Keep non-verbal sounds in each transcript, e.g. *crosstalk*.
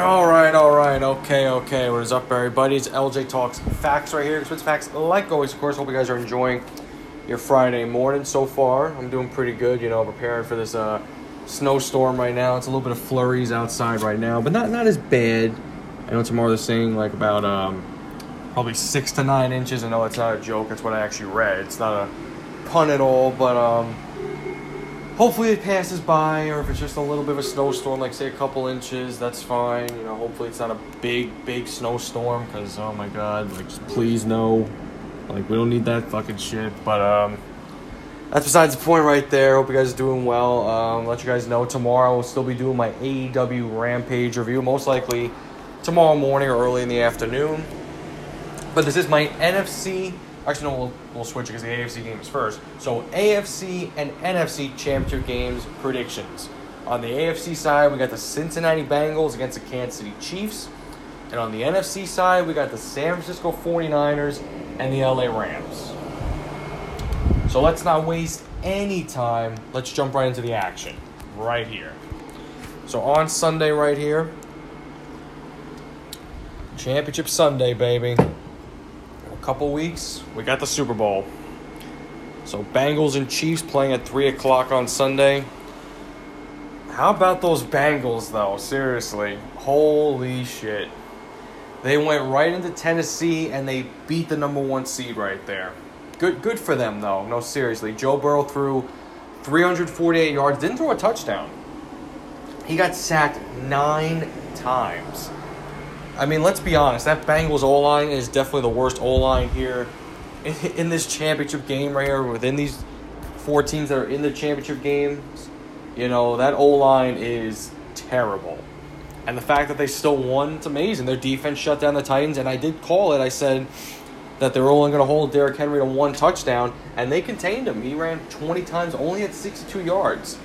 all right, all right, okay, okay. What is up, everybody? It's LJ Talks Facts right here. Spits Facts, like always, of course. Hope you guys are enjoying your Friday morning so far. I'm doing pretty good, you know, preparing for this uh, snowstorm right now. It's a little bit of flurries outside right now, but not not as bad. I know tomorrow they're saying like about um, probably six to nine inches. I know it's not a joke. That's what I actually read. It's not a pun at all, but um, hopefully it passes by, or if it's just a little bit of a snowstorm, like say a couple inches, that's fine. You know, hopefully it's not a big, big snowstorm, because oh my god, like please no, like we don't need that fucking shit. But um, that's besides the point right there. Hope you guys are doing well. Um, let you guys know tomorrow we'll still be doing my AEW Rampage review, most likely tomorrow morning or early in the afternoon. But this is my NFC Actually, no, we'll, we'll switch because the AFC game is first. So, AFC and NFC championship games predictions. On the AFC side, we got the Cincinnati Bengals against the Kansas City Chiefs. And on the NFC side, we got the San Francisco 49ers and the LA Rams. So let's not waste any time. Let's jump right into the action. Right here. So on Sunday, right here, Championship Sunday, baby couple weeks, we got the Super Bowl. So Bengals and Chiefs playing at 3 o'clock on Sunday. How about those Bengals, though? Seriously. Holy shit. They went right into Tennessee and they beat the number one seed right there. Good, good for them, though. No, seriously. Joe Burrow threw 348 yards, didn't throw a touchdown. He got sacked nine times. I mean, let's be honest. That Bengals O line is definitely the worst O line here in, in, this championship game right here. Within these four teams that are in the championship games, you know that O line is terrible. And the fact that they still won, it's amazing. Their defense shut down the Titans, and I did call it. I said that they were only going to hold Derrick Henry to one touchdown, and they contained him. He ran 20 times, only at 62 yards.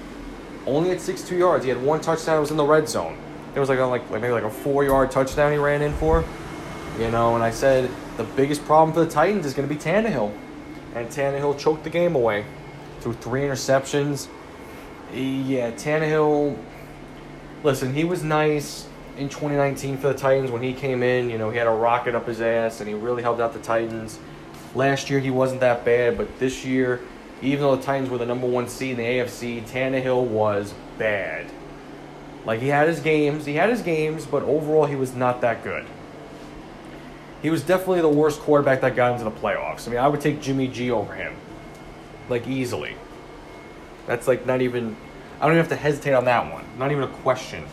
Only at 62 yards. He had one touchdown. It was in the red zone. It was like a, like maybe like a four yard touchdown he ran in for. You know, and I said the biggest problem for the Titans is going to be Tannehill, and Tannehill choked the game away through three interceptions. Yeah, Tannehill. Listen, he was nice in 2019 for the Titans when he came in. You know, he had a rocket up his ass, and he really helped out the Titans. Last year he wasn't that bad, but this year, even though the Titans were the number one seed in the AFC, Tannehill was bad. Like he had his games, he had his games, but overall he was not that good. He was definitely the worst quarterback that got into the playoffs. I mean, I would take Jimmy G over him, like easily. That's like not even. I don't even have to hesitate on that one. Not even a question.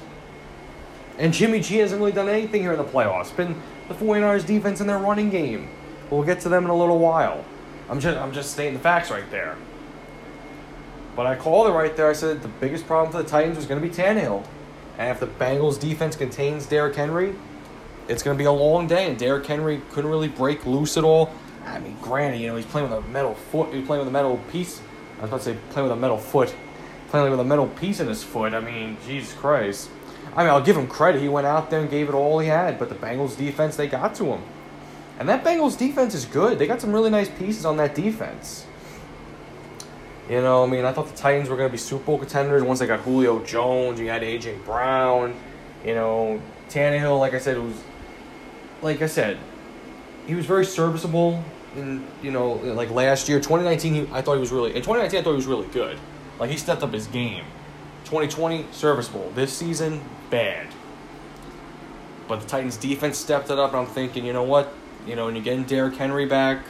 And Jimmy G hasn't really done anything here in the playoffs. Been the 49ers defense in their running game. We'll get to them in a little while. I'm just I'm just stating the facts right there. But I called it right there. I said the biggest problem for the Titans was going to be Tannehill. And if the Bengals defense contains Derrick Henry, it's going to be a long day. And Derrick Henry couldn't really break loose at all. I mean, granted, you know, he's playing with a metal foot. He's playing with a metal piece. I was about to say playing with a metal foot. Playing with a metal piece in his foot. I mean, Jesus Christ. I mean, I'll give him credit. He went out there and gave it all he had. But the Bengals defense, they got to him. And that Bengals defense is good. They got some really nice pieces on that defense. You know, I mean, I thought the Titans were going to be Super Bowl contenders once they got Julio Jones. You had A.J. Brown. You know, Tannehill, like I said, was, like I said, he was very serviceable in, you know, like last year. 2019, he, I thought he was really, in 2019, I thought he was really good. Like, he stepped up his game. 2020, serviceable. This season, bad. But the Titans' defense stepped it up, and I'm thinking, you know what? You know, when you're getting Derrick Henry back,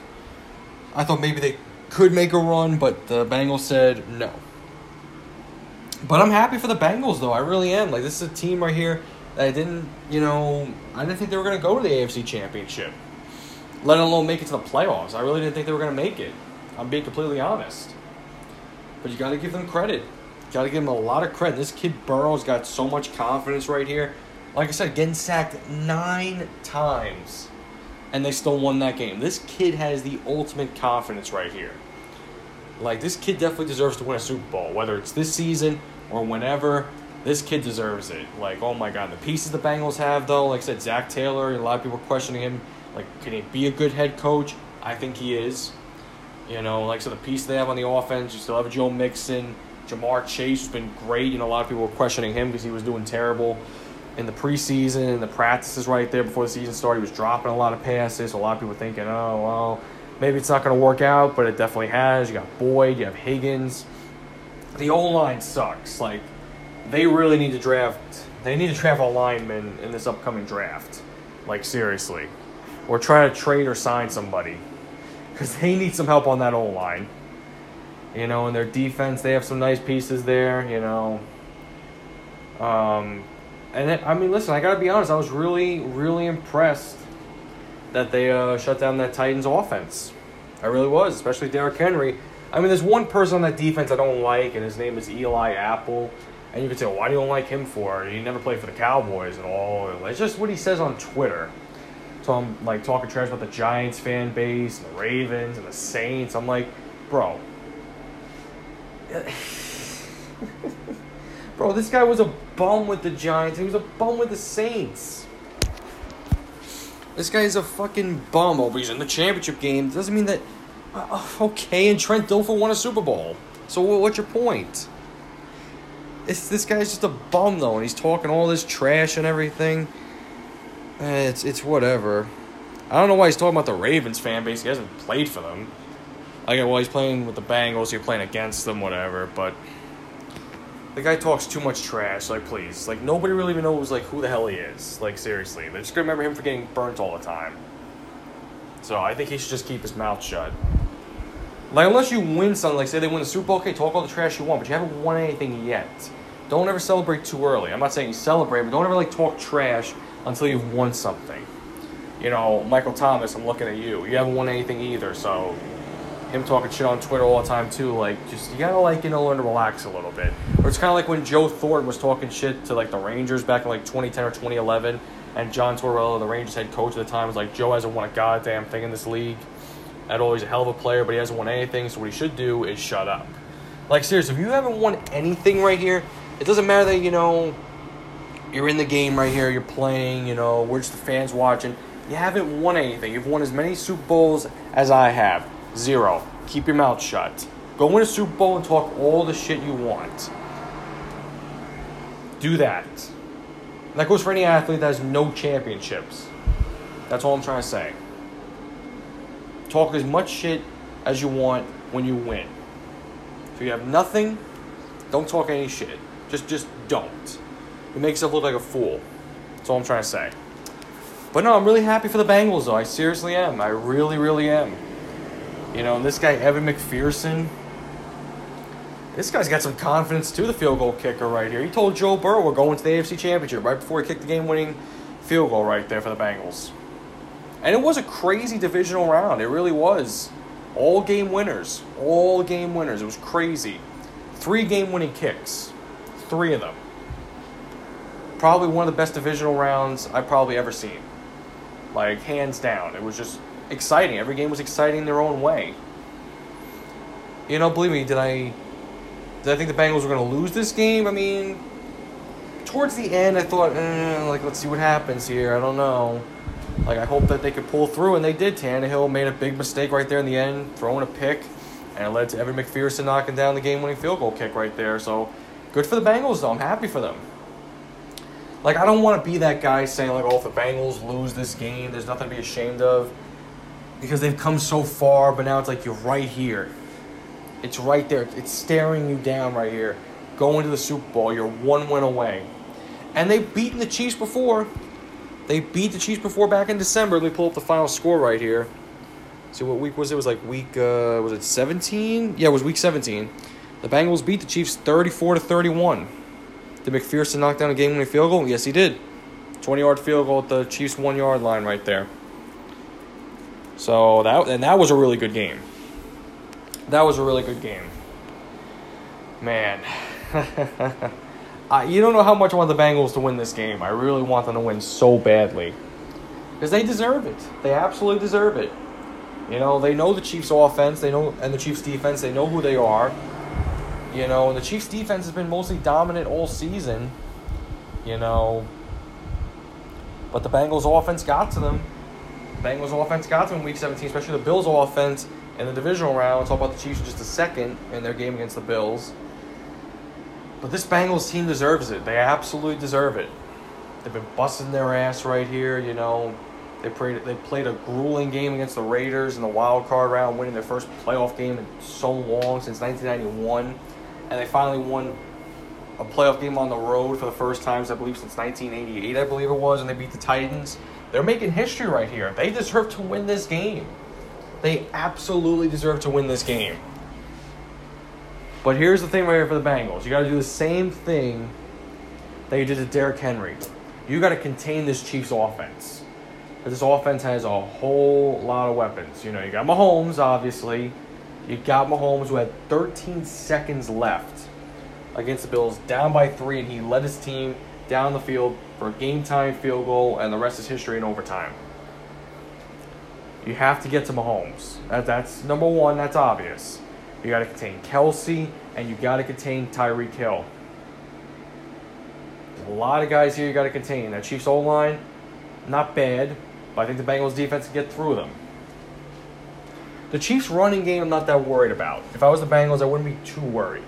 I thought maybe they could make a run, but the Bengals said no. But I'm happy for the Bengals, though. I really am. Like, this is a team right here that I didn't, you know, I didn't think they were going to go to the AFC Championship, let alone make it to the playoffs. I really didn't think they were going to make it. I'm being completely honest. But you got to give them credit. Got to give them a lot of credit. This kid Burrow's got so much confidence right here. Like I said, getting sacked nine times and they still won that game. This kid has the ultimate confidence right here. Like this kid definitely deserves to win a Super Bowl, whether it's this season or whenever. This kid deserves it. Like, oh my God, the pieces the Bengals have, though. Like I said, Zac Taylor. A lot of people are questioning him. Like, can he be a good head coach? I think he is. You know, like said, the piece they have on the offense. You still have Joe Mixon, Ja'Marr Chase has been great. You know, a lot of people were questioning him because he was doing terrible. in the preseason and the practices right there before the season started. He was dropping a lot of passes. So a lot of people thinking, oh, well, maybe it's not going to work out, but it definitely has. You got Boyd, you have Higgins. The O line sucks. Like, they really need to draft. They need to draft a lineman in this upcoming draft. Like, seriously. Or try to trade or sign somebody. Because they need some help on that O line. You know, in their defense, they have some nice pieces there, you know. Um, and I mean, listen, I gotta be honest. I was really, really impressed that they uh, shut down that Titans offense. I really was, especially Derrick Henry. I mean, there's one person on that defense I don't like, and his name is Eli Apple. And you could say, why do you don't like him for? He never played for the Cowboys at all. It's just what he says on Twitter. So I'm like talking trash about the Giants fan base, and the Ravens, and the Saints. I'm like, bro. *laughs* Bro, this guy was a bum with the Giants. He was a bum with the Saints. This guy is a fucking bum. Oh, he's in the championship game. Doesn't mean that. Uh, okay, and Trent Dilfer won a Super Bowl. So what's your point? It's this guy's just a bum though, and he's talking all this trash and everything. Eh, it's it's whatever. I don't know why he's talking about the Ravens fan base. He hasn't played for them. I Like, well, he's playing with the Bengals. You're playing against them, whatever. But the guy talks too much trash. Like, please, like nobody really even knows like who the hell he is. Like, seriously, they're just gonna remember him for getting burnt all the time. So I think he should just keep his mouth shut. Like, unless you win something, like say they win the Super Bowl, okay, talk all the trash you want, but you haven't won anything yet. Don't ever celebrate too early. I'm not saying you celebrate, but don't ever like talk trash until you've won something. You know, Michael Thomas, I'm looking at you. You haven't won anything either, so him talking shit on Twitter all the time too. Like, just you gotta like you know learn to relax a little bit. Or it's kind of like when Joe Thornton was talking shit to like the Rangers back in like 2010 or 2011, and John Tortorella, the Rangers head coach at the time, was like, Joe hasn't won a goddamn thing in this league. At all, he's a hell of a player, but he hasn't won anything. So what he should do is shut up. Like seriously, if you haven't won anything right here, it doesn't matter that you know you're in the game right here, you're playing. You know, we're just the fans watching. You haven't won anything. You've won as many Super Bowls as I have. Zero. Keep your mouth shut. Go win a Super Bowl and talk all the shit you want. Do that. And that goes for any athlete that has no championships. That's all I'm trying to say. Talk as much shit as you want when you win. If you have nothing, don't talk any shit. Just just don't. It makes yourself look like a fool. That's all I'm trying to say. But no, I'm really happy for the Bengals though. I seriously am. I really, really am. You know, and this guy, Evan McPherson, this guy's got some confidence to the field goal kicker right here. He told Joe Burrow we're going to the AFC Championship right before he kicked the game winning field goal right there for the Bengals. And it was a crazy divisional round. It really was. All game winners. All game winners. It was crazy. Three game winning kicks. Three of them. Probably one of the best divisional rounds I've probably ever seen. Like, hands down. It was just exciting. Every game was exciting in their own way. You know, believe me, did I did I think the Bengals were going to lose this game? I mean, towards the end, I thought, eh, like, let's see what happens here. I don't know. Like, I hope that they could pull through, and they did. Tannehill made a big mistake right there in the end, throwing a pick, and it led to Evan McPherson knocking down the game-winning field goal kick right there. So, good for the Bengals, though. I'm happy for them. Like, I don't want to be that guy saying, like, oh, if the Bengals lose this game, there's nothing to be ashamed of because they've come so far, but now it's like you're right here. It's right there. It's staring you down right here. Going to the Super Bowl, you're one win away. And they've beaten the Chiefs before. They beat the Chiefs before back in December. Let me pull up the final score right here. See what week was it? it was like week uh, was it 17? Yeah, it was week 17. The Bengals beat the Chiefs 34 to 31. Did McPherson knock down a game-winning field goal? Yes, he did. 20-yard field goal at the Chiefs' one-yard line right there. So that and that was a really good game. That was a really good game. Man. *laughs* I, you don't know how much I want the Bengals to win this game. I really want them to win so badly. Because they deserve it. They absolutely deserve it. You know, they know the Chiefs' offense, they know and the Chiefs' defense, they know who they are. You know, and the Chiefs' defense has been mostly dominant all season. You know. But the Bengals' offense got to them. Bengals offense got to in week 17, especially the Bills offense in the divisional round. We'll talk about the Chiefs in just a second in their game against the Bills. But this Bengals team deserves it. They absolutely deserve it. They've been busting their ass right here. You know, they played they played a grueling game against the Raiders in the wild card round, winning their first playoff game in so long since 1991, and they finally won a playoff game on the road for the first time, I believe, since 1988. I believe it was, and they beat the Titans. They're making history right here. They deserve to win this game. They absolutely deserve to win this game. But here's the thing right here for the Bengals. You got to do the same thing that you did to Derrick Henry. You got to contain this Chiefs offense. This offense has a whole lot of weapons. You know, you got Mahomes, obviously. You got Mahomes who had 13 seconds left against the Bills, down by three, and he led his team down the field for a game time field goal, and the rest is history in overtime. You have to get to Mahomes. That, that's number one, that's obvious. You got to contain Kelce, and you got to contain Tyreek Hill. There's a lot of guys here you got to contain. That Chiefs O line, not bad, but I think the Bengals defense can get through them. The Chiefs running game, I'm not that worried about. If I was the Bengals, I wouldn't be too worried.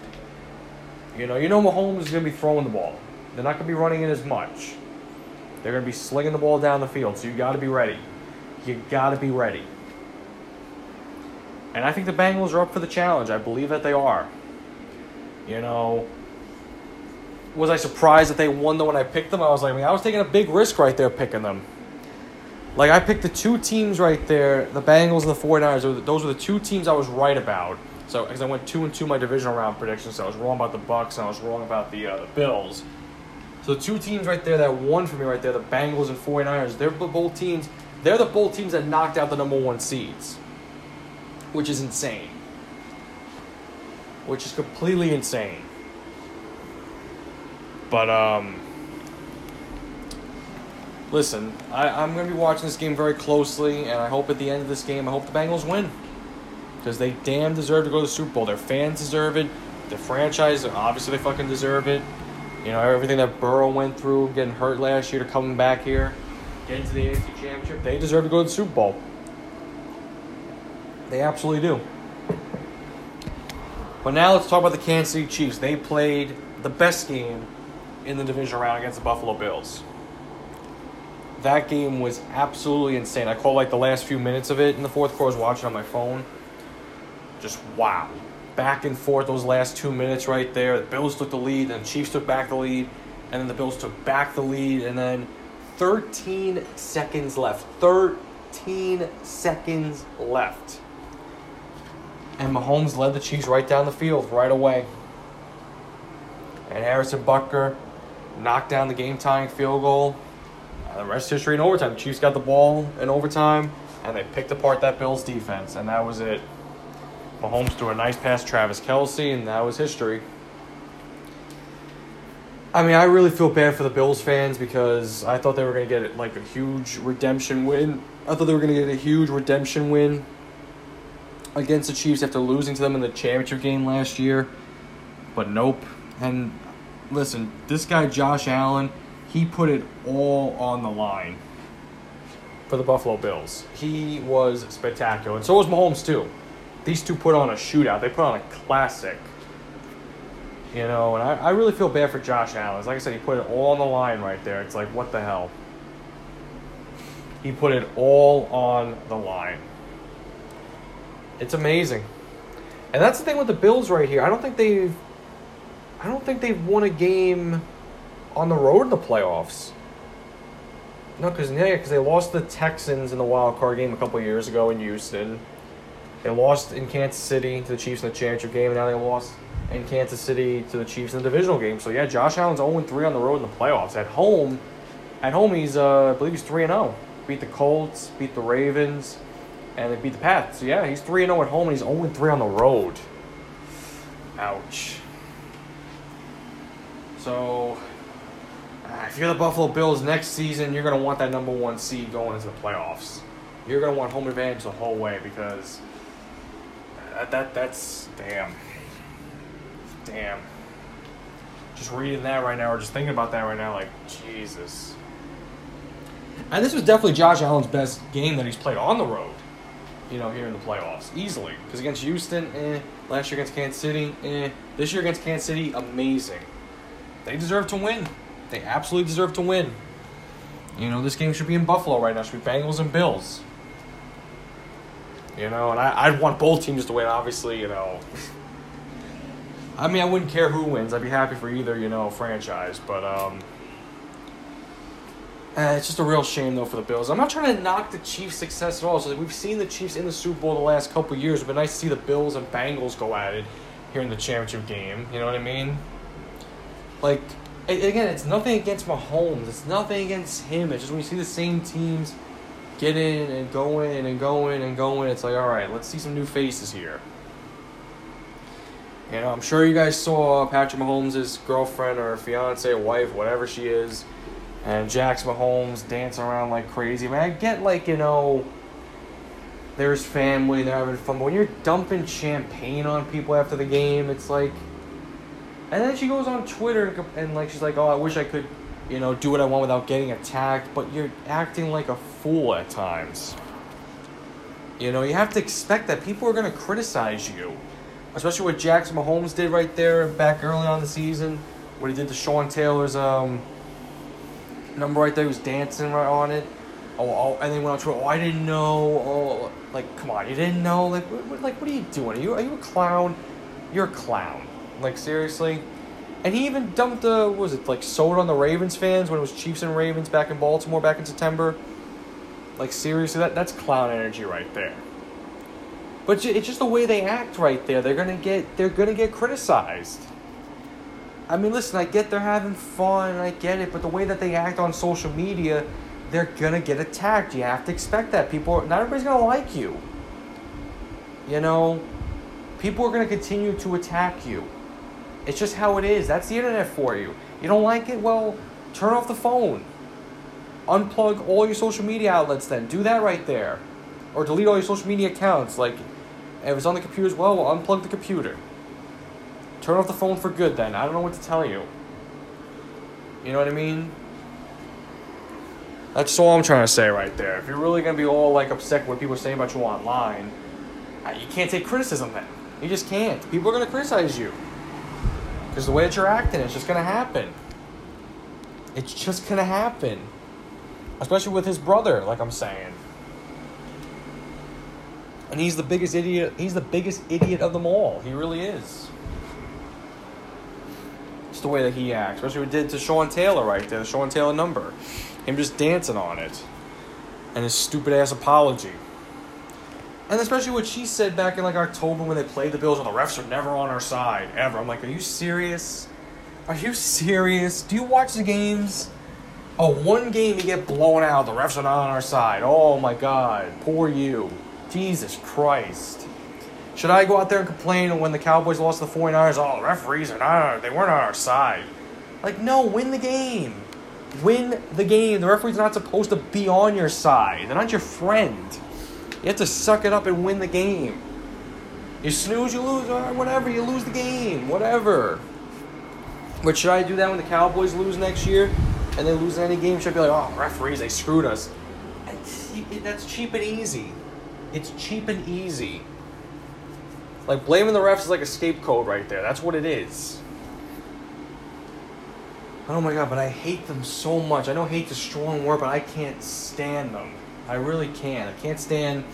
You know, you know Mahomes is going to be throwing the ball. They're not going to be running it as much. They're going to be slinging the ball down the field, so you got to be ready. You got to be ready. And I think the Bengals are up for the challenge. I believe that they are. You know, was I surprised that they won though when I picked them? I was like, I mean, I was taking a big risk right there picking them. Like, I picked the two teams right there, the Bengals and the 49ers. Those were the two teams I was right about. So, because I went two and two my divisional round predictions, so I was wrong about the Bucks and I was wrong about the uh, the Bills. So two teams right there that won for me right there, the Bengals and 49ers, they're both teams. They're the both teams that knocked out the number one seeds, which is insane. Which is completely insane. But um, listen, I, I'm to be watching this game very closely, and I hope at the end of this game, I hope the Bengals win because they damn deserve to go to the Super Bowl. Their fans deserve it. The franchise, obviously, they fucking deserve it. You know, everything that Burrow went through, getting hurt last year to coming back here, getting to the AFC Championship, they deserve to go to the Super Bowl. They absolutely do. But now let's talk about the Kansas City Chiefs. They played the best game in the division round against the Buffalo Bills. That game was absolutely insane. I caught like the last few minutes of it in the fourth quarter. I was watching on my phone just wow. Back and forth those last two minutes right there. The Bills took the lead, then the Chiefs took back the lead, and then the Bills took back the lead, and then 13 seconds left. 13 seconds left. And Mahomes led the Chiefs right down the field right away. And Harrison Butker knocked down the game tying field goal. And the rest is history in overtime. The Chiefs got the ball in overtime, and they picked apart that Bills defense, and that was it. Mahomes threw a nice pass Travis Kelce, and that was history. I mean, I really feel bad for the Bills fans because I thought they were going to get like a huge redemption win. I thought they were going to get a huge redemption win against the Chiefs after losing to them in the championship game last year. But nope. And listen, this guy Josh Allen, he put it all on the line for the Buffalo Bills. He was spectacular. And so was Mahomes too these two put on a shootout. They put on a classic. You know, and I, I really feel bad for Josh Allen. Like I said, he put it all on the line right there. It's like, what the hell? He put it all on the line. It's amazing. And that's the thing with the Bills right here. I don't think they've I don't think they've won a game on the road in the playoffs. No, because yeah, because they lost the Texans in the wild card game a couple years ago in Houston. They lost in Kansas City to the Chiefs in the championship game, and now they lost in Kansas City to the Chiefs in the divisional game. So yeah, Josh Allen's 0-3 on the road in the playoffs. At home, at home he's uh, I believe he's 3-0. Beat the Colts, beat the Ravens, and they beat the Pats. So yeah, he's 3-0 at home and he's 0-3 on the road. Ouch. So uh, if you're the Buffalo Bills next season, you're gonna want that number one seed going into the playoffs. You're gonna want home advantage the whole way because that, that that's damn. Damn. Just reading that right now, or just thinking about that right now, like Jesus. And this was definitely Josh Allen's best game that he's played on the road. You know, here in the playoffs, easily. Because against Houston, eh. Last year against Kansas City, eh. This year against Kansas City, amazing. They deserve to win. They absolutely deserve to win. You know, this game should be in Buffalo right now. Should be Bengals and Bills. You know, and I, I'd want both teams to win, obviously, you know. I mean, I wouldn't care who wins. I'd be happy for either, you know, franchise. But, um, uh, it's just a real shame, though, for the Bills. I'm not trying to knock the Chiefs' success at all. So we've seen the Chiefs in the Super Bowl the last couple years. It's been nice to see the Bills and Bengals go at it here in the championship game. You know what I mean? Like, again, it's nothing against Mahomes. It's nothing against him. It's just when you see the same teams get in and going and going and going, it's like, all right, let's see some new faces here. You know, I'm sure you guys saw Patrick Mahomes' girlfriend or fiance, wife, whatever she is, and Jax Mahomes dancing around like crazy. I mean, I get like, you know, there's family, they're having fun, but when you're dumping champagne on people after the game, it's like. And then she goes on Twitter and, and like she's like, "Oh, I wish I could, you know, do what I want without getting attacked." But you're acting like a fool at times. You know, you have to expect that people are going to criticize you, especially what Jax Mahomes did right there back early on the season, what he did to Sean Taylor's um number right there. He was dancing right on it. Oh, oh and then went on Twitter. Oh, I didn't know. Oh, like, come on, you didn't know? Like, what, what, like, what are you doing? Are you are you a clown? You're a clown. Like seriously. And he even dumped the was it like soda on the Ravens fans when it was Chiefs and Ravens back in Baltimore back in September. Like seriously, that that's clown energy right there. But it's just the way they act right there. They're gonna get they're gonna get criticized. I mean, listen, I get they're having fun, I get it, but the way that they act on social media, they're gonna get attacked. You have to expect that. People, not everybody's gonna like you. You know, people are gonna continue to attack you. It's just how it is. That's the internet for you. You don't like it? Well, turn off the phone. Unplug all your social media outlets then. Do that right there. Or delete all your social media accounts. Like, if it's on the computer as well, well unplug the computer. Turn off the phone for good then. I don't know what to tell you. You know what I mean? That's all I'm trying to say right there. If you're really to be all like upset with what people are saying about you online, uh, you can't take criticism then. You just can't. People are to criticize you. Because the way that you're acting, it's just going to happen. It's just going to happen. Especially with his brother, like I'm saying. And he's the biggest idiot. He's the biggest idiot of them all. He really is. It's the way that he acts. Especially what he did to Sean Taylor right there, the Sean Taylor number. Him just dancing on it. And his stupid ass apology. And especially what she said back in like October when they played the Bills and the refs are never on our side ever. I'm like, are you serious? Are you serious? Do you watch the games? Oh, one game you get blown out, the refs are not on our side. Oh my god, poor you. Jesus Christ. Should I go out there and complain when the Cowboys lost to the 49ers? Oh, the referees are not, they weren't on our side. Like, no, win the game. Win the game. The referee's are not supposed to be on your side. They're not your friend. You have to suck it up and win the game. You snooze, you lose, or whatever, you lose the game, whatever. But should I do that when the Cowboys lose next year and they lose any game? Should I be like, oh, referees, they screwed us? That's cheap and easy. It's cheap and easy. Like, blaming the refs is like a scapegoat right there. That's what it is. Oh my god, but I hate them so much. I know hate's a strong word, but I can't stand them. I really can't. I can't stand.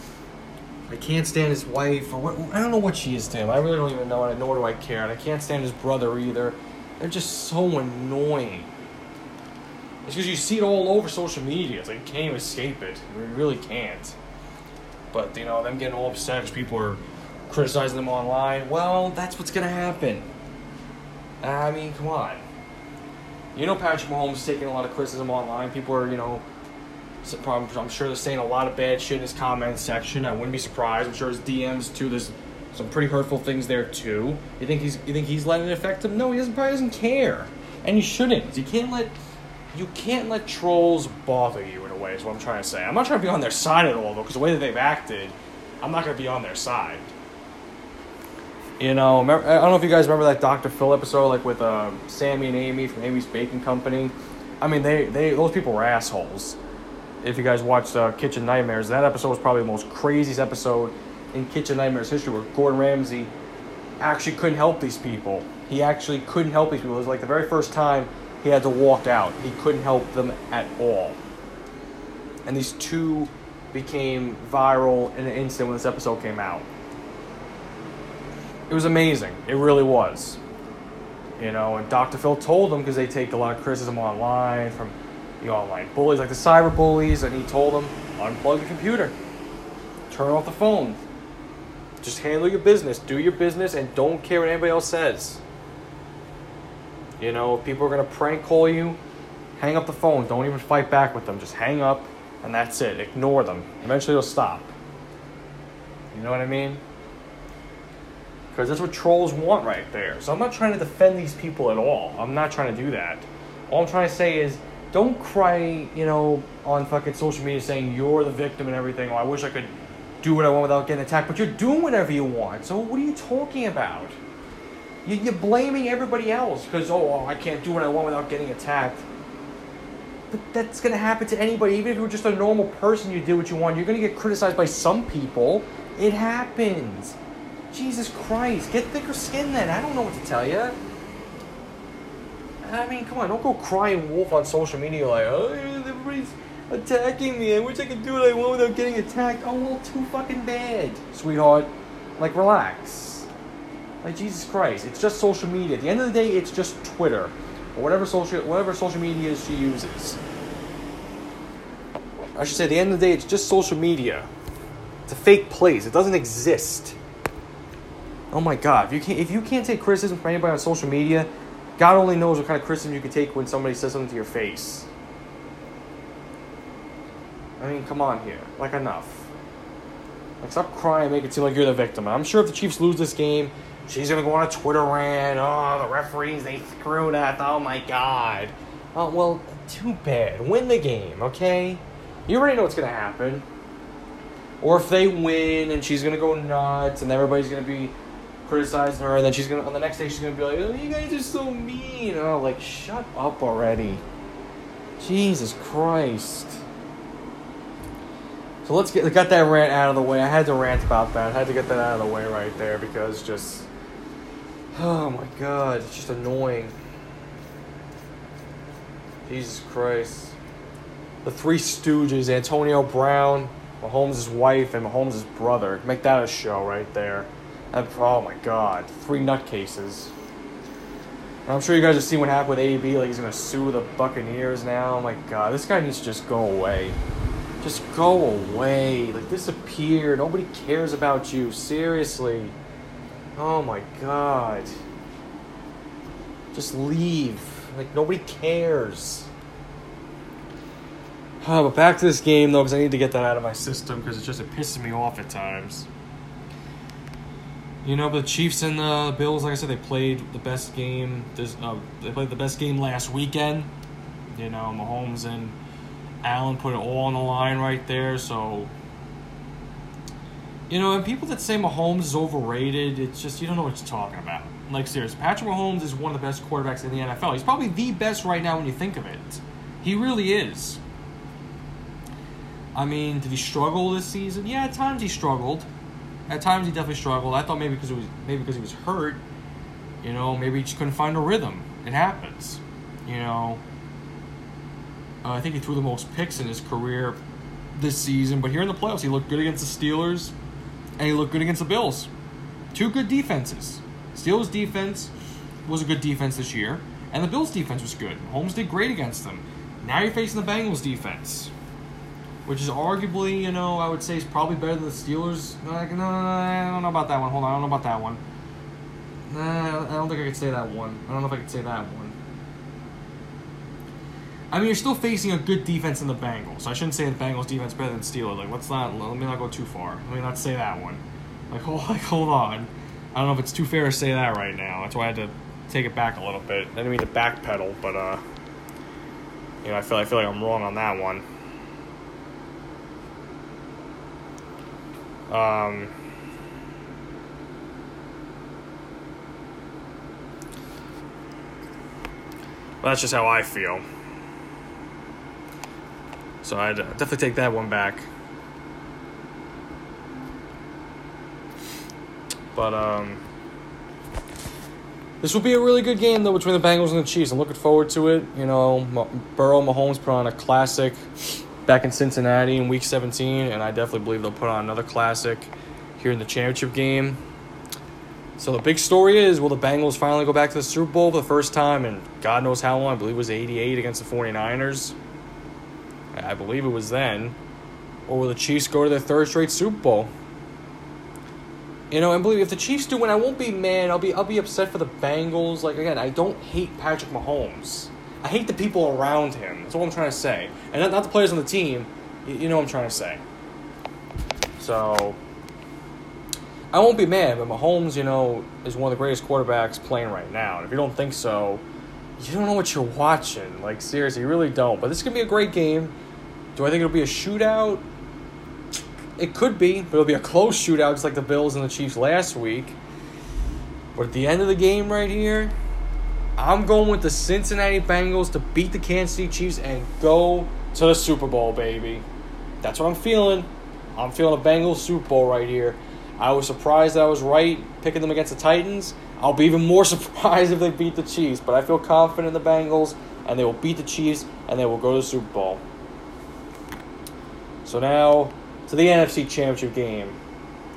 I can't stand his wife, or what, I don't know what she is to him. I really don't even know, and nor do I care. And I can't stand his brother either. They're just so annoying. It's because you see it all over social media. It's like you can't even escape it. You really can't. But you know, them getting all upset because people are criticizing them online. Well, that's what's gonna happen. I mean, come on. You know, Patrick Mahomes taking a lot of criticism online. People are, you know, I'm sure they're saying a lot of bad shit in his comment section. I wouldn't be surprised. I'm sure his DMs too. There's some pretty hurtful things there too. You think he's you think he's letting it affect him? No, he doesn't. Probably doesn't care, and you shouldn't. You can't let you can't let trolls bother you in a way. Is what I'm trying to say. I'm not trying to be on their side at all though, because the way that they've acted, I'm not going to be on their side. You know, I don't know if you guys remember that Dr. Phil episode, like with uh, Sammy and Amy from Amy's Baking Company. I mean, they, they those people were assholes if you guys watched uh, Kitchen Nightmares, that episode was probably the most craziest episode in Kitchen Nightmares history where Gordon Ramsay actually couldn't help these people. He actually couldn't help these people. It was like the very first time he had to walk out. He couldn't help them at all. and these two became viral in an instant when this episode came out. It was amazing. It really was. You know, and Dr. Phil told them because they take a lot of criticism online from the online bullies, like the cyber bullies, and he told them unplug the computer, turn off the phone, just handle your business, do your business, and don't care what anybody else says. You know, people are gonna prank call you, hang up the phone. Don't even fight back with them. Just hang up, and that's it. Ignore them. Eventually, they'll stop. You know what I mean? Because that's what trolls want right there. So I'm not trying to defend these people at all. I'm not trying to do that. All I'm trying to say is don't cry, you know, on fucking social media saying you're the victim and everything. Oh, I wish I could do what I want without getting attacked. But you're doing whatever you want. So what are you talking about? You're blaming everybody else because, oh, I can't do what I want without getting attacked. But that's to happen to anybody. Even if you're just a normal person, you do what you want. You're to get criticized by some people. It happens. Jesus Christ. Get thicker skin then. I don't know what to tell you. I mean, come on, don't go crying wolf on social media like, oh, everybody's attacking me. I wish I could do what I want without getting attacked. Oh, well, too fucking bad, sweetheart. Like, relax. Like, Jesus Christ, it's just social media. At the end of the day, it's just Twitter. Or whatever social, whatever social media she uses. I should say, at the end of the day, it's just social media. It's a fake place. It doesn't exist. Oh my god, if you can't, if you can't take criticism from anybody on social media, God only knows what kind of criticism you can take when somebody says something to your face. I mean, come on here. Like, enough. Like, stop crying make it seem like you're the victim. I'm sure if the Chiefs lose this game, she's going to go on a Twitter rant. Oh, the referees, they screwed us. Oh, my God. Oh, well, too bad. Win the game, okay? You already know what's going to happen. Or if they win and she's going to go nuts and everybody's going to be criticizing her, and then she's gonna on the next day she's gonna be like, "Oh, you guys are so mean." Oh, like shut up already. Jesus Christ. So let's get got that rant out of the way. I had to rant about that. I had to get that out of the way right there because just oh my god, it's just annoying. Jesus Christ. The Three Stooges, Antonio Brown, Mahomes' wife, and Mahomes' brother. Make that a show right there. Oh my god, three nutcases. I'm sure you guys have seen what happened with AB. Like he's gonna sue the Buccaneers now. Oh my god, this guy needs to just go away. Just go away. Like disappear. Nobody cares about you. Seriously. Oh my god. Just leave. Like nobody cares. Oh, *sighs* but back to this game though, because I need to get that out of my system because it's just it pisses me off at times. You know, but the Chiefs and the Bills, like I said, they played the best game. This, uh, they played the best game last weekend. You know, Mahomes and Allen put it all on the line right there. So, you know, and people that say Mahomes is overrated, it's just you don't know what you're talking about. Like, seriously, Patrick Mahomes is one of the best quarterbacks in the NFL. He's probably the best right now when you think of it. He really is. I mean, did he struggle this season? Yeah, at times he struggled. At times he definitely struggled. I thought maybe because it was maybe because he was hurt. You know, maybe he just couldn't find a rhythm. It happens. You know. Uh, I think he threw the most picks in his career this season, but here in the playoffs, he looked good against the Steelers, and he looked good against the Bills. Two good defenses. Steelers defense was a good defense this year, and the Bills defense was good. Holmes did great against them. Now you're facing the Bengals defense which is arguably, you know, I would say is probably better than the Steelers. Like, no, I don't know about that one. Hold on, I don't know about that one. Nah, I don't think I could say that one. I don't know if I could say that one. I mean, you're still facing a good defense in the Bengals. So I shouldn't say the Bengals defense better than Steelers. Like, let's not let me not go too far. Let me not say that one. Like, *laughs* hold, like, hold on. I don't know if it's too fair to say that right now. That's why I had to take it back a little bit. I didn't mean to backpedal, but uh, you know, I feel I feel like I'm wrong on that one. Um, that's just how I feel. So I'd definitely take that one back. But um, this will be a really good game though between the Bengals and the Chiefs. I'm looking forward to it. You know, Burrow Mahomes put on a classic back in Cincinnati in Week 17, and I definitely believe they'll put on another classic here in the championship game. So the big story is will the Bengals finally go back to the Super Bowl for the first time and God knows how long? I believe it was 88 against the 49ers. I believe it was then. Or will the Chiefs go to their third straight Super Bowl? You know, and believe if the Chiefs do win, I won't be mad. I'll be I'll be upset for the Bengals. Like again, I don't hate Patrick Mahomes. I hate the people around him. That's all I'm trying to say, and not, not the players on the team. You, you know what I'm trying to say. So I won't be mad, but Mahomes, you know, is one of the greatest quarterbacks playing right now. And if you don't think so, you don't know what you're watching. Like seriously, you really don't. But this is gonna be a great game. Do I think it'll be a shootout? It could be, but it'll be a close shootout, just like the Bills and the Chiefs last week. But at the end of the game, right here, I'm going with the Cincinnati Bengals to beat the Kansas City Chiefs and go to the Super Bowl, baby. That's what I'm feeling. I'm feeling a Bengals Super Bowl right here. I was surprised that I was right picking them against the Titans. I'll be even more *laughs* surprised if they beat the Chiefs, but I feel confident in the Bengals, and they will beat the Chiefs, and they will go to the Super Bowl. So now to the NFC Championship game.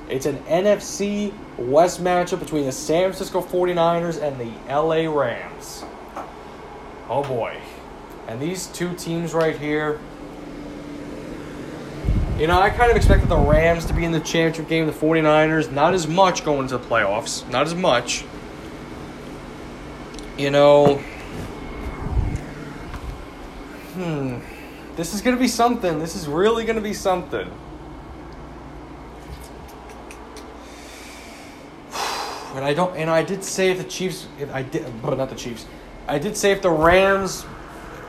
It's an NFC West matchup between the San Francisco 49ers and the LA Rams. Oh boy. And these two teams right here. You know, I kind of expected the Rams to be in the championship game, the 49ers. Not as much going into the playoffs. Not as much. You know. Hmm. This is going to be something. This is really going to be something. And I don't. And I did say if the Chiefs, if I did, but not the Chiefs. I did say if the Rams,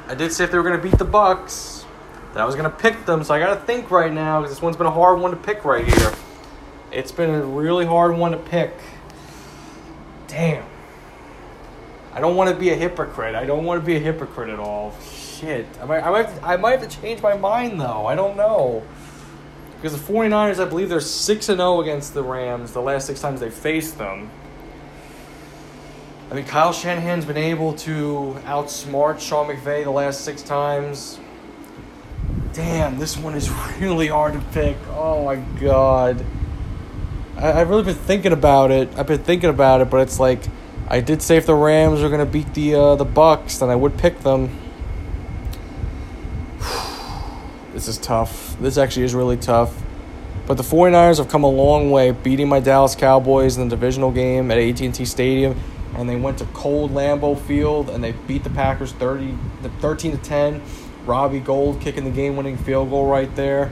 I did say if they were going to beat the Bucks, that I was going to pick them. So I got to think right now because this one's been a hard one to pick right here. It's been a really hard one to pick. Damn. I don't want to be a hypocrite. I don't want to be a hypocrite at all. Shit. I might, I might, have to, I might have to change my mind though. I don't know. Because the 49ers, I believe they're 6 and 0 against the Rams the last six times they faced them. I mean, Kyle Shanahan's been able to outsmart Sean McVay the last six times. Damn, this one is *laughs* really hard to pick. Oh my god. I, I've really been thinking about it. I've been thinking about it, but it's like I did say if the Rams are gonna beat the uh, the Bucks, then I would pick them. *sighs* This is tough. This actually is really tough. But the 49ers have come a long way, beating my Dallas Cowboys in the divisional game at AT&T Stadium, and they went to cold Lambeau Field and they beat the Packers 30 13 to 10. Robbie Gould kicking the game-winning field goal right there.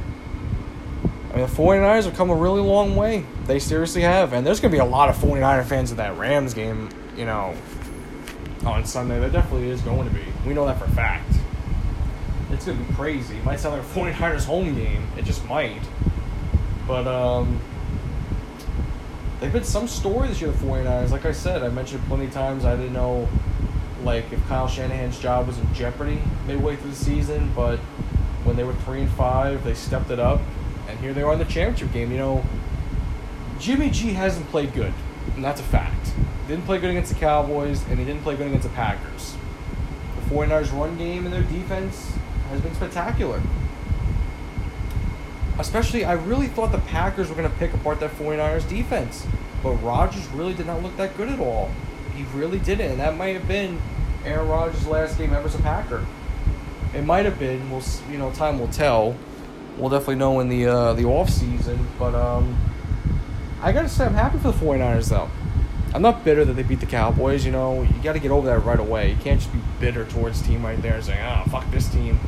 I mean, the 49ers have come a really long way. They seriously have. And there's going to be a lot of 49er fans at that Rams game, you know, on Sunday. There definitely is going to be. We know that for a fact it's gonna be crazy. It might sound like a 49ers home game. It just might. But um they've been some story this year, the 49ers. Like I said, I mentioned plenty of times I didn't know like if Kyle Shanahan's job was in jeopardy midway through the season, but when they were three and five, they stepped it up, and here they are in the championship game. You know, Jimmy G hasn't played good, and that's a fact. He Didn't play good against the Cowboys, and he didn't play good against the Packers. The 49ers run game and their defense has been spectacular. Especially, I really thought the Packers were going to pick apart that 49ers defense. But Rodgers really did not look that good at all. He really didn't. And that might have been Aaron Rodgers' last game ever as a Packer. It might have been. We'll, you know, time will tell. We'll definitely know in the uh, the off season. But um, I gotta say, I'm happy for the 49ers though. I'm not bitter that they beat the Cowboys. You know, you got to get over that right away. You can't just be bitter towards team right there and say, "Ah, oh, fuck this team."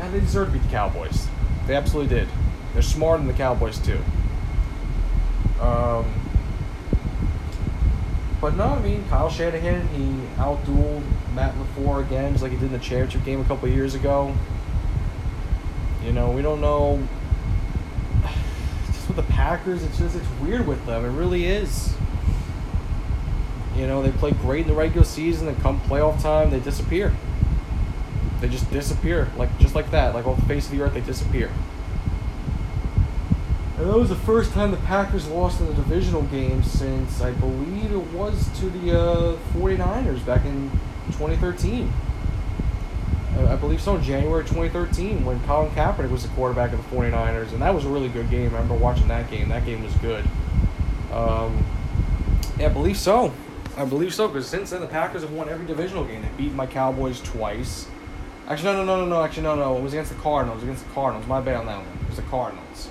And they deserve to beat the Cowboys. They absolutely did. They're smarter than the Cowboys too. Um, but no, I mean Kyle Shanahan, he outdueled Matt LaFleur again, just like he did in the championship game a couple years ago. You know, we don't know. *sighs* Just with the Packers, it's just it's weird with them. It really is. You know, they play great in the regular season, and come playoff time, they disappear. They just disappear, like just like that, like off the face of the earth, they disappear. And that was the first time the Packers lost in a divisional game since I believe it was to the uh, 49ers back in 2013. I, I believe so, January 2013 when Colin Kaepernick was the quarterback of the 49ers. And that was a really good game. I remember watching that game. That game was good. Um, yeah, I believe so. I believe so because since then the Packers have won every divisional game. They beat my Cowboys twice. Actually, no, no, no, no, no. Actually, no, no. It was against the Cardinals. It was against the Cardinals. My bad on that one. It was the Cardinals.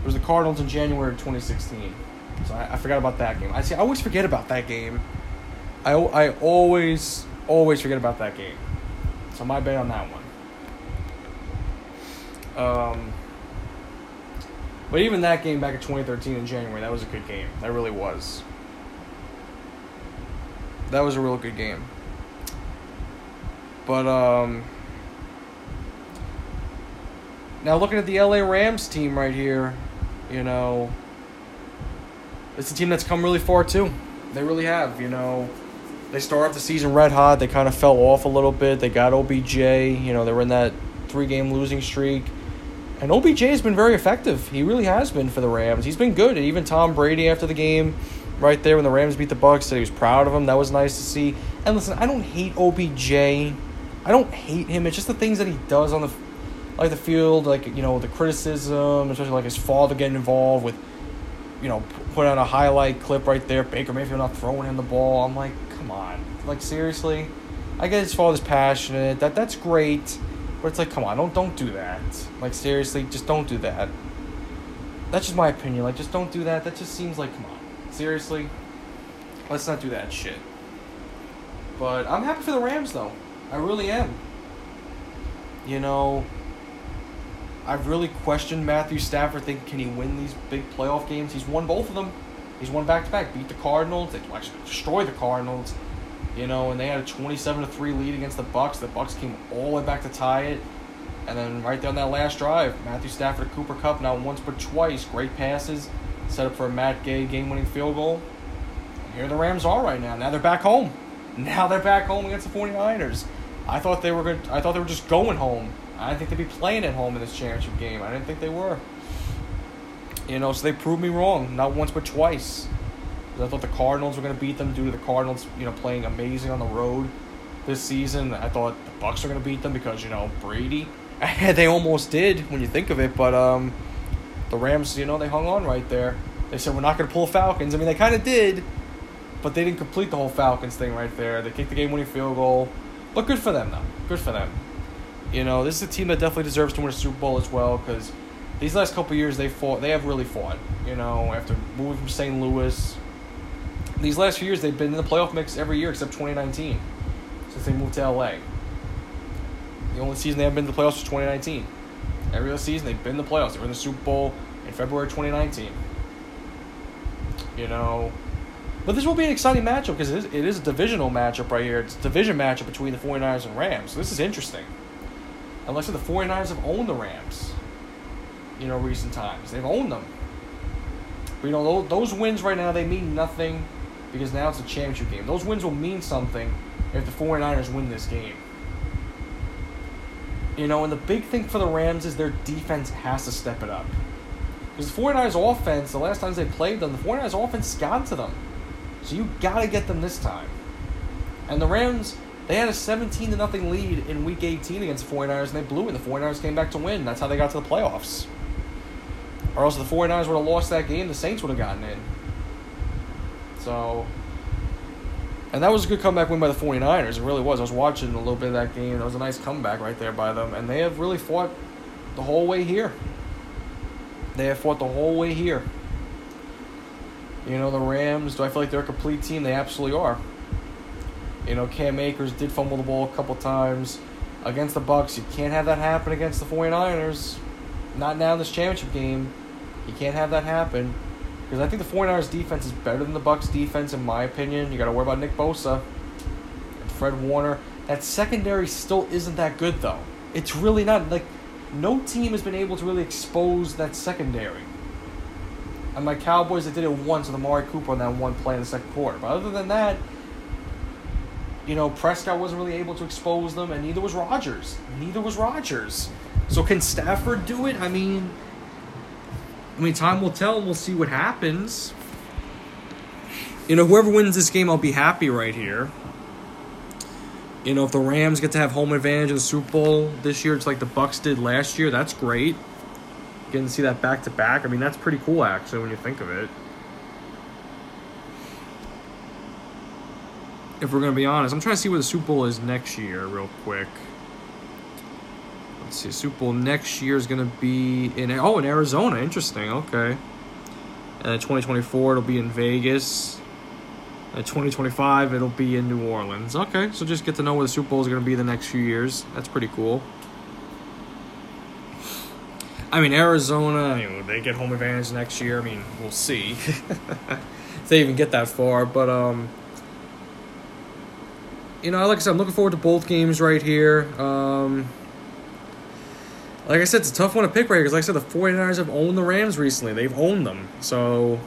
It was the Cardinals in January of 2016. So I, I forgot about that game. I see. I always forget about that game. I, I always always forget about that game. So my bet on that one. Um, but even that game back in 2013 in January, that was a good game. That really was. That was a real good game. But um now looking at the LA Rams team right here, you know, it's a team that's come really far too. They really have, you know. They started the season red hot. They kind of fell off a little bit. They got OBJ, you know, they were in that three game losing streak. And OBJ has been very effective. He really has been for the Rams. He's been good. And even Tom Brady after the game, right there when the Rams beat the Bucks, said he was proud of him. That was nice to see. And listen, I don't hate OBJ. I don't hate him. It's just the things that he does on the like the field, like you know the criticism, especially like his father getting involved with, you know, putting on a highlight clip right there. Baker Mayfield not throwing him the ball. I'm like, come on, like seriously. I get his father's passionate. That that's great. But it's like, come on, don't don't do that. Like seriously, just don't do that. That's just my opinion. Like, just don't do that. That just seems like, come on, seriously. Let's not do that shit. But I'm happy for the Rams, though. I really am. You know, I've really questioned Matthew Stafford. Thinking, can he win these big playoff games? He's won both of them. He's won back to back. Beat the Cardinals. They actually destroyed the Cardinals. You know, and they had a twenty-seven to three lead against the Bucks. The Bucks came all the way back to tie it, and then right there on that last drive, Matthew Stafford, Cooper Kupp, not once but twice, great passes, set up for a Matt Gay game-winning field goal. And here the Rams are right now. Now they're back home. Now they're back home against the 49ers. I thought they were good. I thought they were just going home. I didn't think they'd be playing at home in this championship game. I didn't think they were. You know, so they proved me wrong. Not once but twice. I thought the Cardinals were going to beat them due to the Cardinals, you know, playing amazing on the road this season. I thought the Bucks were going to beat them because you know Brady. *laughs* they almost did when you think of it, but um, the Rams, you know, they hung on right there. They said we're not going to pull Falcons. I mean, they kind of did, but they didn't complete the whole Falcons thing right there. They kicked the game-winning field goal, but good for them though. Good for them. You know, this is a team that definitely deserves to win a Super Bowl as well because these last couple years they fought. They have really fought. You know, after moving from St. Louis, these last few years they've been in the playoff mix every year except 2019 since they moved to LA. The only season they haven't been to the playoffs was 2019. Every other season they've been in the playoffs. They were in the Super Bowl in February 2019. You know, but this will be an exciting matchup because it is, it is a divisional matchup right here. It's a division matchup between the 49ers and Rams. So this is interesting. And like I said, the 49ers have owned the Rams, you know, recent times. They've owned them. But, you know, those wins right now, they mean nothing because now it's a championship game. Those wins will mean something if the 49ers win this game. You know, and the big thing for the Rams is their defense has to step it up. Because the 49ers offense, the last times they played them, the 49ers offense got to them. So you got to get them this time. And the Rams, they had a 17 to nothing lead in week 18 against the 49ers and they blew it. The 49ers came back to win. That's how they got to the playoffs. Or else the 49ers would have lost that game, the Saints would have gotten in. So and that was a good comeback win by the 49ers. It really was. I was watching a little bit of that game. That was a nice comeback right there by them. And they have really fought the whole way here. They have fought the whole way here. You know, the Rams, do I feel like they're a complete team? They absolutely are. You know, Cam Akers did fumble the ball a couple times against the Bucks. You can't have that happen against the 49ers. Not now in this championship game. You can't have that happen. Because I think the 49ers defense is better than the Bucks defense in my opinion. You got to worry about Nick Bosa and Fred Warner. That secondary still isn't that good though. It's really not like no team has been able to really expose that secondary. And my Cowboys, they did it once with Amari Cooper on that one play in the second quarter. But other than that, you know, Prescott wasn't really able to expose them, and neither was Rodgers. Neither was Rodgers. So can Stafford do it? I mean, I mean, time will tell. We'll see what happens. You know, whoever wins this game, I'll be happy right here. You know, if the Rams get to have home advantage in the Super Bowl this year, it's like the Bucks did last year. That's great. Getting to see that back to back. I mean, that's pretty cool actually when you think of it. If we're gonna be honest, I'm trying to see where the Super Bowl is next year, real quick. Let's see, Super Bowl next year is gonna be in oh in Arizona. Interesting. Okay. And in 2024 it'll be in Vegas. In 2025 it'll be in New Orleans. Okay, so just get to know where the Super Bowl is gonna be the next few years. That's pretty cool. I mean Arizona, they get home advantage next year. I mean, we'll see *laughs* if they even get that far. But um, you know, like I said, I'm looking forward to both games right here. Um, like I said, it's a tough one to pick right here because, like I said, the 49ers have owned the Rams recently. They've owned them. So.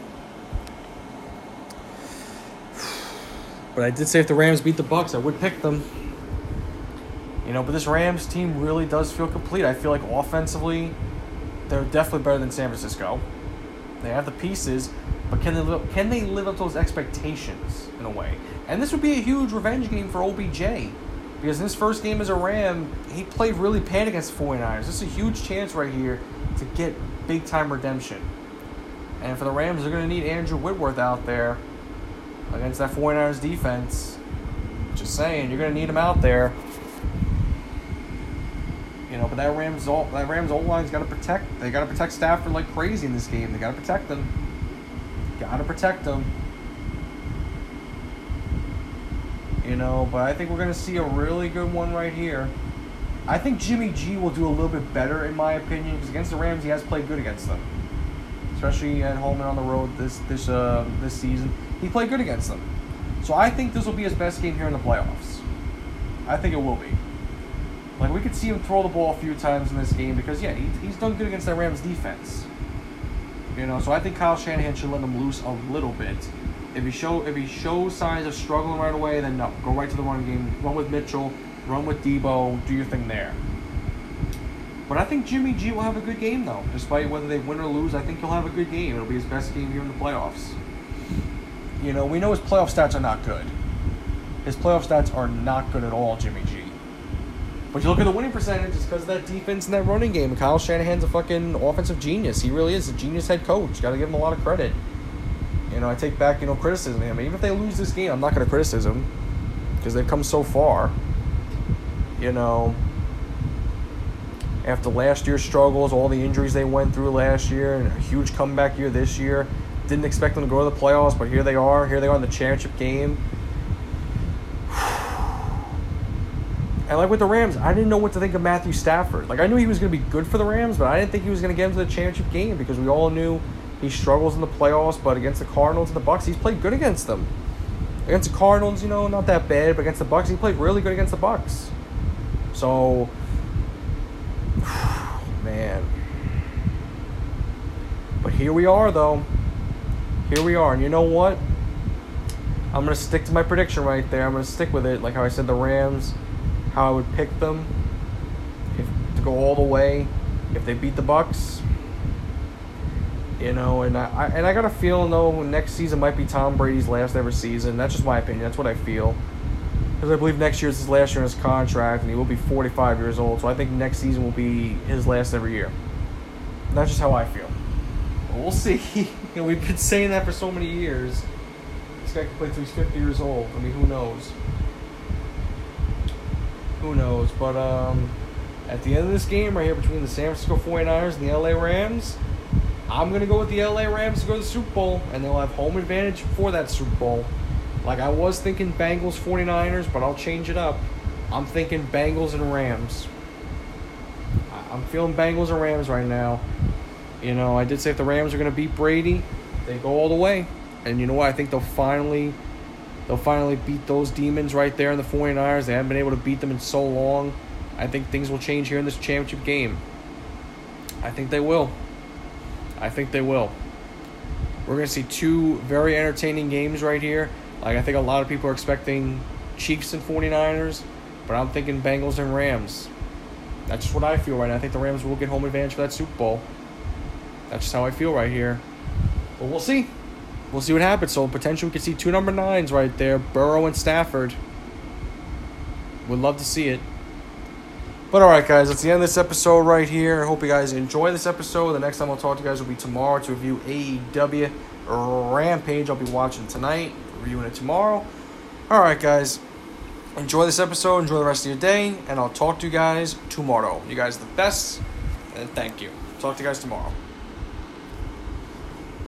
But I did say if the Rams beat the Bucks, I would pick them. You know, but this Rams team really does feel complete. I feel like offensively, they're definitely better than San Francisco. They have the pieces, but can they live, can they live up to those expectations in a way? And this would be a huge revenge game for OBJ because in his first game as a Ram, he played really bad against the 49ers. This is a huge chance right here to get big time redemption. And for the Rams, they're going to need Andrew Whitworth out there against that 49ers defense. Just saying, you're going to need him out there. You know, but that Rams all that Rams old line's got to protect. They got to protect Stafford like crazy in this game. They got to protect them. Got to protect them. You know, but I think we're going to see a really good one right here. I think Jimmy G will do a little bit better, in my opinion, because against the Rams, he has played good against them, especially at home and on the road this this uh, this season. He played good against them, so I think this will be his best game here in the playoffs. I think it will be. Like we could see him throw the ball a few times in this game because yeah, he, he's done good against that Rams defense. You know, so I think Kyle Shanahan should let him loose a little bit if he show if he shows signs of struggling right away, then no, go right to the run game. Run with Mitchell, run with Deebo, do your thing there. But I think Jimmy G will have a good game though, despite whether they win or lose. I think he'll have a good game. It'll be his best game here in the playoffs. You know, we know his playoff stats are not good. His playoff stats are not good at all, Jimmy G. But you look at the winning percentage, it's because of that defense and that running game. Kyle Shanahan's a fucking offensive genius. He really is a genius head coach. Got to give him a lot of credit. You know, I take back, you know, criticism of him. Even if they lose this game, I'm not going to criticize them because they've come so far. You know, after last year's struggles, all the injuries they went through last year, and a huge comeback year this year. Didn't expect them to go to the playoffs, but here they are. Here they are in the championship game. *sighs* And like with the Rams, I didn't know what to think of Matthew Stafford. Like I knew he was going to be good for the Rams, but I didn't think he was going to get into the championship game because we all knew he struggles in the playoffs, but against the Cardinals and the Bucks, he's played good against them. Against the Cardinals, you know, not that bad, but against the Bucks, he played really good against the Bucks. So, *sighs* man. But here we are, though. Here we are, and you know what? I'm gonna stick to my prediction right there. I'm gonna stick with it, like how I said the Rams, how I would pick them, if to go all the way. If they beat the Bucks, you know, and I, I and I got a feeling though next season might be Tom Brady's last ever season. That's just my opinion. That's what I feel. Because I believe next year is his last year in his contract, and he will be 45 years old. So I think next season will be his last every year. That's just how I feel. But we'll see. *laughs* you know, we've been saying that for so many years. This guy can play till he's 50 years old. I mean, who knows? Who knows? But um, at the end of this game right here between the San Francisco 49ers and the LA Rams, I'm going to go with the LA Rams to go to the Super Bowl, and they'll have home advantage for that Super Bowl. Like I was thinking Bengals 49ers, but I'll change it up. I'm thinking Bengals and Rams. I'm feeling Bengals and Rams right now. You know, I did say if the Rams are going to beat Brady, they go all the way. And you know what? I think they'll finally they'll finally beat those demons right there in the 49ers. They haven't been able to beat them in so long. I think things will change here in this championship game. I think they will. I think they will. We're going to see two very entertaining games right here. Like, I think a lot of people are expecting Chiefs and 49ers, but I'm thinking Bengals and Rams. That's just what I feel right now. I think the Rams will get home advantage for that Super Bowl. That's just how I feel right here. But we'll see. We'll see what happens. So, potentially, we could see two number nines right there Burrow and Stafford. Would love to see it. But alright, guys, that's the end of this episode right here. I hope you guys enjoy this episode. The next time I'll talk to you guys will be tomorrow to review AEW Rampage. I'll be watching tonight, reviewing it tomorrow. Alright, guys, enjoy this episode. Enjoy the rest of your day. And I'll talk to you guys tomorrow. You guys the best. And thank you. Talk to you guys tomorrow.